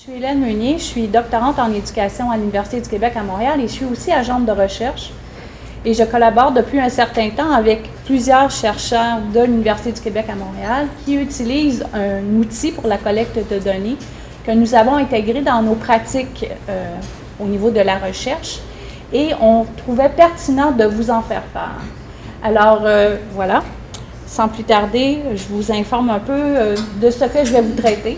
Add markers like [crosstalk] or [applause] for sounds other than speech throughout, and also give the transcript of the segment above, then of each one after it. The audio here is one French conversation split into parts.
Je suis Hélène Meunier, je suis doctorante en éducation à l'Université du Québec à Montréal et je suis aussi agente de recherche. Et je collabore depuis un certain temps avec plusieurs chercheurs de l'Université du Québec à Montréal qui utilisent un outil pour la collecte de données que nous avons intégré dans nos pratiques euh, au niveau de la recherche et on trouvait pertinent de vous en faire part. Alors euh, voilà, sans plus tarder, je vous informe un peu euh, de ce que je vais vous traiter.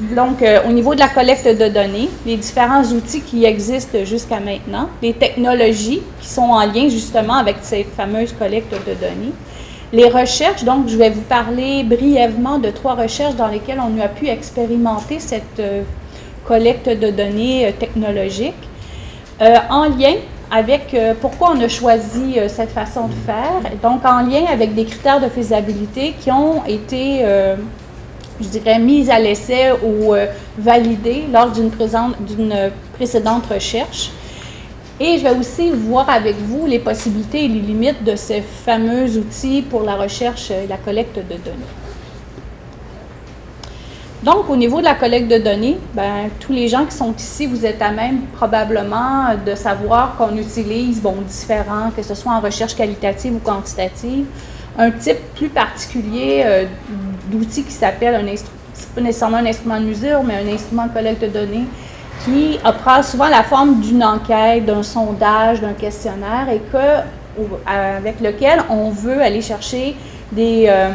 Donc, euh, au niveau de la collecte de données, les différents outils qui existent jusqu'à maintenant, les technologies qui sont en lien justement avec ces fameuses collectes de données, les recherches, donc je vais vous parler brièvement de trois recherches dans lesquelles on a pu expérimenter cette euh, collecte de données euh, technologique, en lien avec pourquoi on a choisi cette façon de faire, donc en lien avec des critères de faisabilité qui ont été je dirais, mise à l'essai ou euh, validée lors d'une précédente recherche. Et je vais aussi voir avec vous les possibilités et les limites de ces fameux outils pour la recherche et la collecte de données. Donc, au niveau de la collecte de données, ben, tous les gens qui sont ici, vous êtes à même probablement de savoir qu'on utilise, bon, différents, que ce soit en recherche qualitative ou quantitative, un type plus particulier euh, d'outil qui s'appelle un instrument, pas nécessairement un instrument de mesure, mais un instrument de collecte de données qui prend souvent la forme d'une enquête, d'un sondage, d'un questionnaire et que, avec lequel on veut aller chercher des, euh,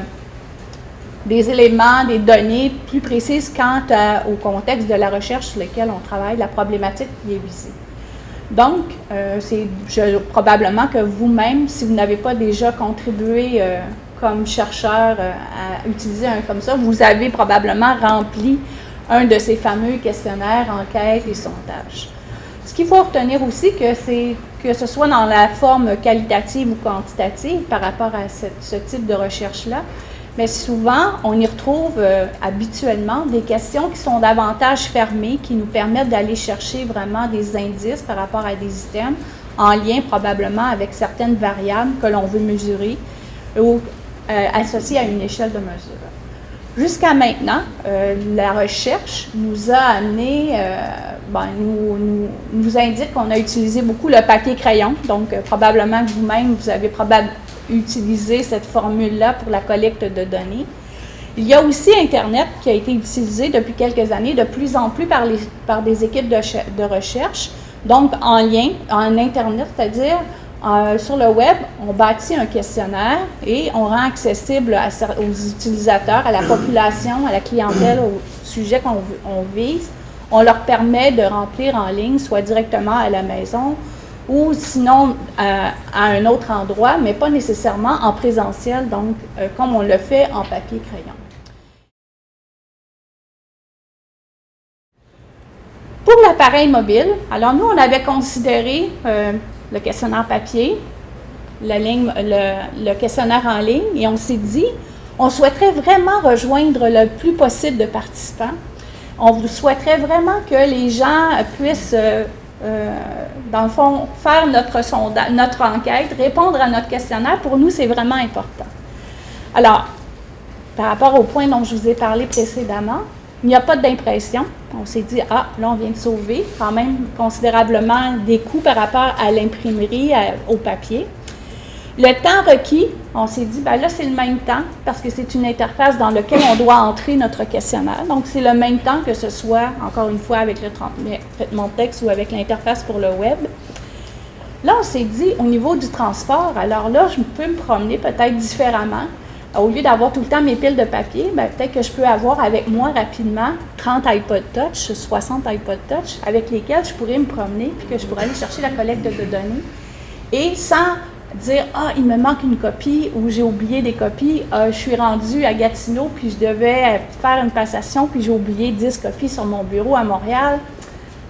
des éléments, des données plus précises quant au contexte de la recherche sur lequel on travaille, la problématique qui est visée. Donc, euh, c'est probablement que vous-même, si vous n'avez pas déjà contribué euh, comme chercheur euh, à utiliser un comme ça, vous avez probablement rempli un de ces fameux questionnaires, enquêtes et sondages. Ce qu'il faut retenir aussi, que c'est que ce soit dans la forme qualitative ou quantitative par rapport à ce type de recherche-là, mais souvent, on y retrouve euh, habituellement des questions qui sont davantage fermées, qui nous permettent d'aller chercher vraiment des indices par rapport à des items en lien probablement avec certaines variables que l'on veut mesurer ou euh, associées à une échelle de mesure. Jusqu'à maintenant, euh, la recherche nous a amené, ben, nous, nous, indique qu'on a utilisé beaucoup le papier crayon, donc probablement que vous-même, vous avez probablement utiliser cette formule-là pour la collecte de données. Il y a aussi Internet qui a été utilisé depuis quelques années de plus en plus par, les, par des équipes de recherche, donc en lien, en Internet, c'est-à-dire euh, sur le web, on bâtit un questionnaire et on rend accessible aux utilisateurs, à la population, à la clientèle, au sujet qu'on vise. On leur permet de remplir en ligne, soit directement à la maison ou sinon à, un autre endroit, mais pas nécessairement en présentiel, donc euh, comme on le fait en papier-crayon. Pour l'appareil mobile, alors nous, on avait considéré euh, le questionnaire papier, le, questionnaire en ligne, et on s'est dit, on souhaiterait vraiment rejoindre le plus possible de participants. On souhaiterait vraiment que les gens puissent euh, euh, dans le fond, faire notre, sondage, notre enquête, répondre à notre questionnaire, pour nous, c'est vraiment important. Alors, par rapport au point dont je vous ai parlé précédemment, il n'y a pas d'impression. On s'est dit, ah, là, on vient de sauver quand même considérablement des coûts par rapport à l'imprimerie, au papier. Le temps requis, on s'est dit, ben là, c'est le même temps parce que c'est une interface dans laquelle on doit entrer notre questionnaire. Donc, c'est le même temps que ce soit, encore une fois, avec le traitement de texte ou avec l'interface pour le web. Là, on s'est dit, au niveau du transport, alors là, je peux me promener peut-être différemment. Au lieu d'avoir tout le temps mes piles de papier, ben, peut-être que je peux avoir avec moi rapidement 30 iPod Touch, 60 iPod Touch, avec lesquels je pourrais me promener, puis que je pourrais aller chercher la collecte de données. Et sans dire Ah, il me manque une copie ou j'ai oublié des copies, ah, je suis rendu à Gatineau puis je devais faire une passation puis j'ai oublié 10 copies sur mon bureau à Montréal.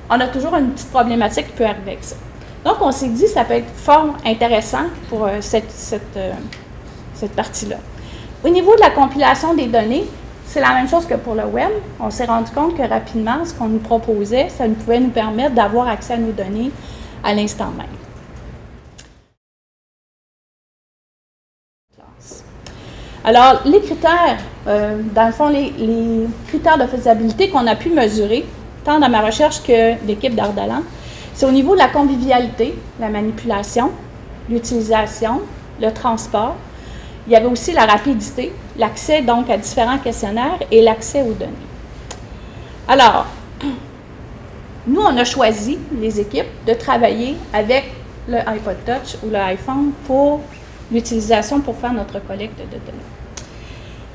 On a toujours une petite problématique qui peut arriver avec ça. Donc, on s'est dit ça peut être fort intéressant pour euh, cette, euh, cette partie-là. Au niveau de la compilation des données, c'est la même chose que pour le web. On s'est rendu compte que rapidement, ce qu'on nous proposait, ça nous pouvait nous permettre d'avoir accès à nos données à l'instant même. Alors, les critères, euh, dans le fond, les, les critères de faisabilité qu'on a pu mesurer, tant dans ma recherche que l'équipe d'Ardalan, c'est au niveau de la convivialité, la manipulation, l'utilisation, le transport. Il y avait aussi la rapidité, l'accès donc à différents questionnaires et l'accès aux données. Alors, nous, on a choisi, les équipes, de travailler avec le iPod Touch ou le iPhone pour l'utilisation pour faire notre collecte de données.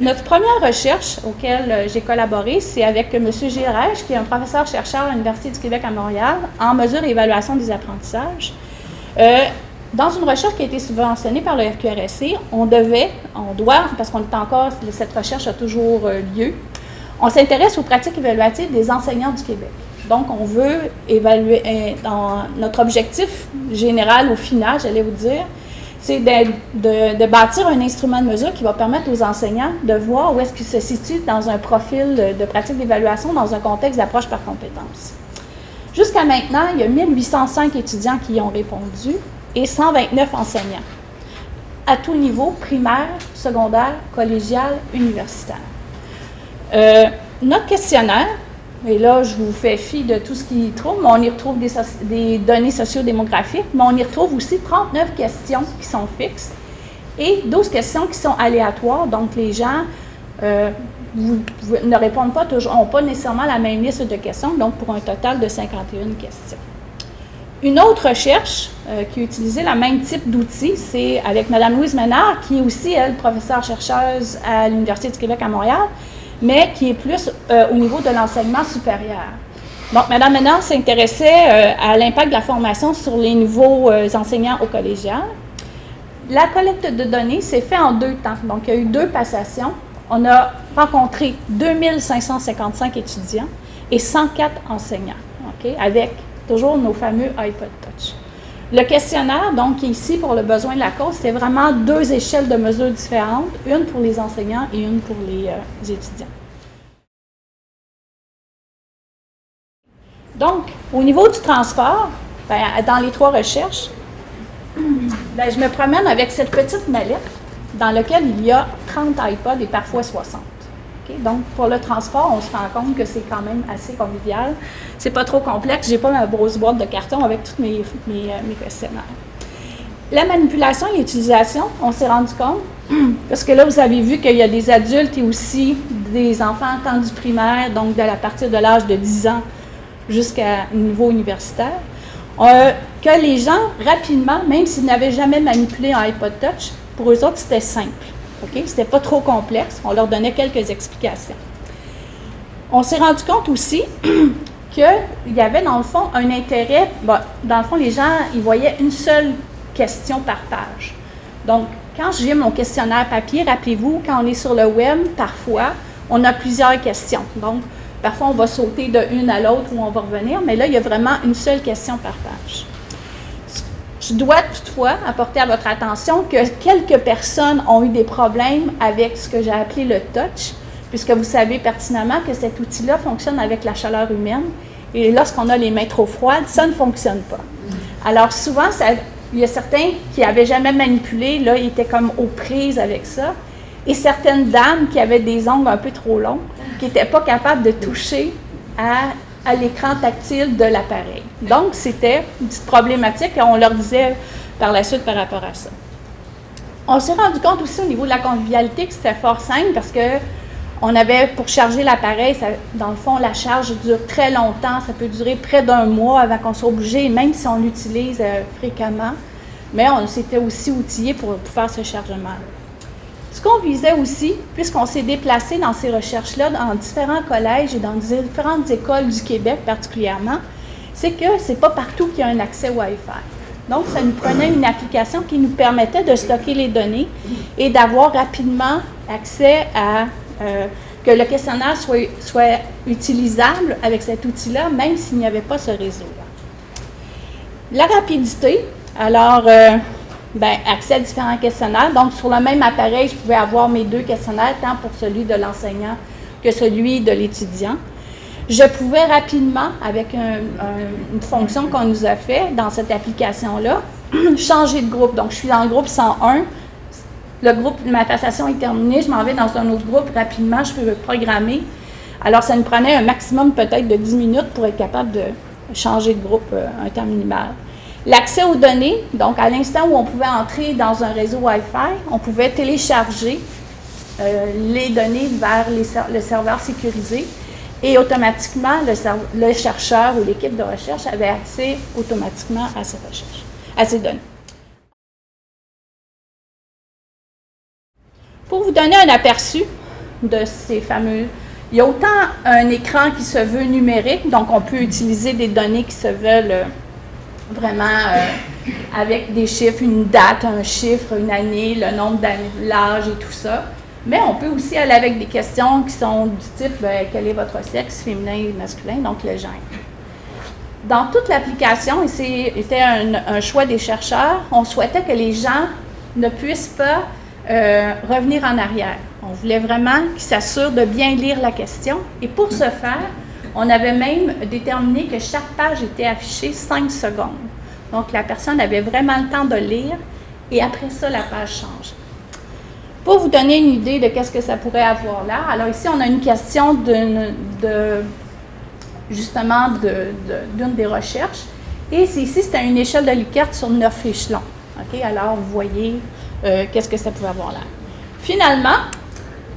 Notre première recherche auquel euh, j'ai collaboré, c'est avec M. Reich, qui est un professeur-chercheur à l'Université du Québec à Montréal, en mesure et évaluation des apprentissages. Euh, dans une recherche qui a été subventionnée par le FQRSC, on devait, on doit, parce qu'on est encore, cette recherche a toujours euh, lieu, on s'intéresse aux pratiques évaluatives des enseignants du Québec. Donc, on veut évaluer, dans notre objectif général au final, j'allais vous dire, c'est de, bâtir un instrument de mesure qui va permettre aux enseignants de voir où est-ce qu'ils se situent dans un profil de, pratique d'évaluation, dans un contexte d'approche par compétence. Jusqu'à maintenant, il y a 1805 étudiants qui y ont répondu et 129 enseignants, à tout niveau, primaire, secondaire, collégial, universitaire. Euh, notre questionnaire, et là, je vous fais fi de tout ce qu'il y trouve, mais on y retrouve des, des données sociodémographiques, mais on y retrouve aussi 39 questions qui sont fixes et 12 questions qui sont aléatoires. Donc, les gens euh, ne répondent pas toujours, n'ont pas nécessairement la même liste de questions, donc pour un total de 51 questions. Une autre recherche euh, qui a utilisé le même type d'outil, c'est avec Mme Louise Ménard, qui est aussi, elle, professeure-chercheuse à l'Université du Québec à Montréal, mais qui est plus euh, au niveau de l'enseignement supérieur. Donc, Mme Ménard s'intéressait euh, à l'impact de la formation sur les nouveaux euh, enseignants au collégial. La collecte de données s'est faite en deux temps. Donc, il y a eu deux passations. On a rencontré 2555 étudiants et 104 enseignants, avec toujours nos fameux iPod Touch. Le questionnaire, donc, ici pour le besoin de la cause, c'est vraiment deux échelles de mesures différentes, une pour les enseignants et une pour les, euh, étudiants. Donc, au niveau du transport, ben, dans les trois recherches, [clears throat] ben, je me promène avec cette petite mallette dans laquelle il y a 30 iPods et parfois 60. Donc, pour le transport, on se rend compte que c'est quand même assez convivial. C'est pas trop complexe. J'ai pas ma grosse boîte de carton avec tous mes, euh, mes questionnaires. La manipulation et l'utilisation, on s'est rendu compte, [clears throat] parce que là, vous avez vu qu'il y a des adultes et aussi des enfants tant du primaire, donc de la partir de l'âge de 10 ans jusqu'à niveau universitaire, euh, que les gens, rapidement, même s'ils n'avaient jamais manipulé un iPod Touch, pour eux autres, c'était simple. OK? C'était pas trop complexe. On leur donnait quelques explications. On s'est rendu compte aussi [clears throat] qu'il y avait, dans le fond, un intérêt. dans le fond, les gens, ils voyaient une seule question par page. Donc, quand viens mon questionnaire papier, rappelez-vous, quand on est sur le web, parfois, on a plusieurs questions. Donc, parfois, on va sauter de une à l'autre ou on va revenir, mais là, il y a vraiment une seule question par page. Je dois toutefois apporter à votre attention que quelques personnes ont eu des problèmes avec ce que j'ai appelé le touch, puisque vous savez pertinemment que cet outil-là fonctionne avec la chaleur humaine. Et lorsqu'on a les mains trop froides, ça ne fonctionne pas. Alors souvent, il y a certains qui n'avaient jamais manipulé, là, ils étaient comme aux prises avec ça. Et certaines dames qui avaient des ongles un peu trop longs, qui n'étaient pas capables de toucher à à l'écran tactile de l'appareil. Donc, c'était une petite problématique et on leur disait par la suite par rapport à ça. On s'est rendu compte aussi au niveau de la convivialité que c'était fort simple parce que on avait, pour charger l'appareil, dans le fond, la charge dure très longtemps. Ça peut durer près d'un mois avant qu'on soit obligé, même si on l'utilise euh, fréquemment. Mais on s'était aussi outillé pour, pour faire ce chargement-là. Ce qu'on visait aussi, puisqu'on s'est déplacé dans ces recherches-là dans différents collèges et dans différentes écoles du Québec particulièrement, c'est que ce n'est pas partout qu'il y a un accès Wi-Fi. Donc, ça nous prenait une application qui nous permettait de stocker les données et d'avoir rapidement accès à euh, que le questionnaire soit, soit utilisable avec cet outil-là, même s'il n'y avait pas ce réseau-là. La rapidité, alors, euh, ben, accès à différents questionnaires. Donc, sur le même appareil, je pouvais avoir mes deux questionnaires, tant pour celui de l'enseignant que celui de l'étudiant. Je pouvais rapidement, avec une fonction qu'on nous a fait dans cette application-là, [clears throat] changer de groupe. Donc, je suis dans le groupe 101. le groupe, ma passation est terminée, je m'en vais dans un autre groupe rapidement, je peux programmer. Alors, ça nous prenait un maximum peut-être de 10 minutes pour être capable de changer de groupe euh, un temps minimal. L'accès aux données, donc à l'instant où on pouvait entrer dans un réseau Wi-Fi, on pouvait télécharger euh, les données vers le serveur sécurisé et automatiquement le, chercheur ou l'équipe de recherche avait accès automatiquement à ces recherches, à ces données. Pour vous donner un aperçu de ces fameux il y a autant un écran qui se veut numérique, donc on peut utiliser des données qui se veulent euh, vraiment euh, avec des chiffres, une date, un chiffre, une année, le nombre d'années, l'âge et tout ça. Mais on peut aussi aller avec des questions qui sont du type ben, quel est votre sexe, féminin ou masculin, donc le genre. Dans toute l'application, et c'était un, choix des chercheurs, on souhaitait que les gens ne puissent pas euh, revenir en arrière. On voulait vraiment qu'ils s'assurent de bien lire la question. Et pour ce faire, on avait même déterminé que chaque page était affichée 5 secondes. Donc la personne avait vraiment le temps de lire et après ça, la page change. Pour vous donner une idée de qu'est-ce que ça pourrait avoir là, alors ici, on a une question de, justement d'une des recherches. Et ici, c'était une échelle de Likert sur 9 échelons. Alors, vous voyez euh, qu'est-ce que ça pouvait avoir là. Finalement,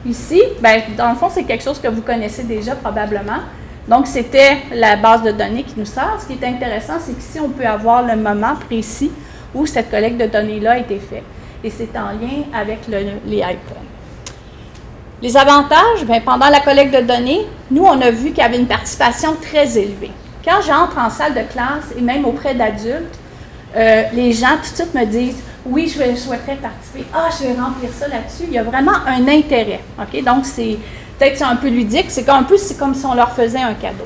Ici, ben, dans le fond, c'est quelque chose que vous connaissez déjà probablement. Donc, c'était la base de données qui nous sort. Ce qui est intéressant, c'est qu'ici, on peut avoir le moment précis où cette collecte de données-là a été faite. Et c'est en lien avec les iPhones. Les avantages, bien, pendant la collecte de données, nous, on a vu qu'il y avait une participation très élevée. Quand j'entre en salle de classe et même auprès d'adultes, euh, les gens tout de suite me disent oui, je, souhaiterais participer. Ah, je vais remplir ça là-dessus. Il y a vraiment un intérêt. Donc, c'est peut-être un peu ludique. C'est comme si on leur faisait un cadeau.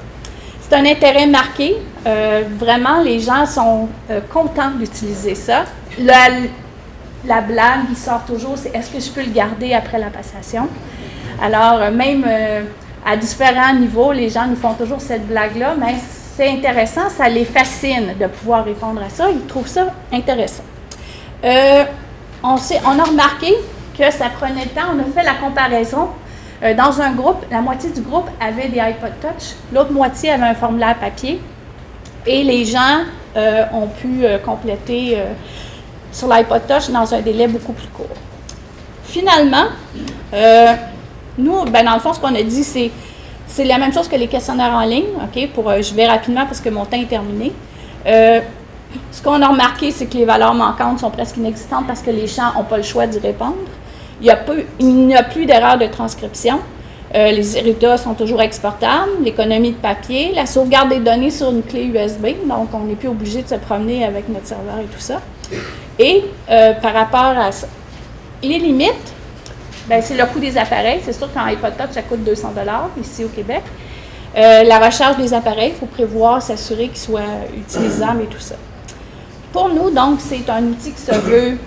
C'est un intérêt marqué. Euh, vraiment, les gens sont euh, contents d'utiliser ça. La, la, blague qui sort toujours, c'est est-ce que je peux le garder après la passation? Alors, euh, même à différents niveaux, les gens nous font toujours cette blague-là, mais c'est intéressant, ça les fascine de pouvoir répondre à ça. Ils trouvent ça intéressant. On, on, a remarqué que ça prenait le temps. On a fait la comparaison. Euh, dans un groupe, la moitié du groupe avait des iPod Touch, l'autre moitié avait un formulaire papier. Et les gens euh, ont pu compléter sur l'iPod Touch dans un délai beaucoup plus court. Finalement, nous, ben, dans le fond, ce qu'on a dit, c'est c'est la même chose que les questionnaires en ligne. OK, pour, je vais rapidement parce que mon temps est terminé. Ce qu'on a remarqué, c'est que les valeurs manquantes sont presque inexistantes parce que les champs n'ont pas le choix d'y répondre. Il n'y a, plus d'erreurs de transcription. Euh, les résultats sont toujours exportables, l'économie de papier, la sauvegarde des données sur une clé USB, donc on n'est plus obligé de se promener avec notre serveur et tout ça. Et euh, par rapport à ça, les limites, ben, c'est le coût des appareils. C'est sûr qu'en iPod Touch, ça coûte 200 ici au Québec. Euh, la recharge des appareils, il faut prévoir, s'assurer qu'ils soient utilisables et tout ça. Pour nous, donc, c'est un outil qui se veut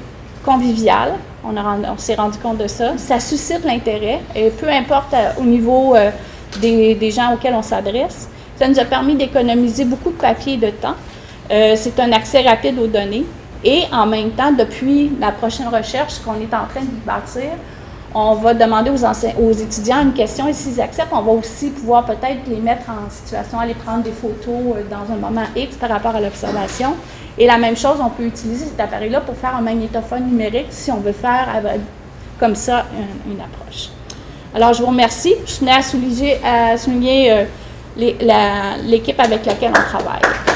convivial. On, s'est rendu compte de ça. Ça suscite l'intérêt, et peu importe euh, au niveau euh, des, gens auxquels on s'adresse. Ça nous a permis d'économiser beaucoup de papier et de temps. Euh, c'est un accès rapide aux données. Et en même temps, depuis la prochaine recherche qu'on est en train de bâtir, on va demander aux, étudiants une question et s'ils acceptent, on va aussi pouvoir peut-être les mettre en situation, aller prendre des photos dans un moment X par rapport à l'observation et la même chose, on peut utiliser cet appareil-là pour faire un magnétophone numérique si on veut faire comme ça une, approche. Alors, je vous remercie. Je tenais à souligner, à souligner euh, l'équipe avec laquelle on travaille.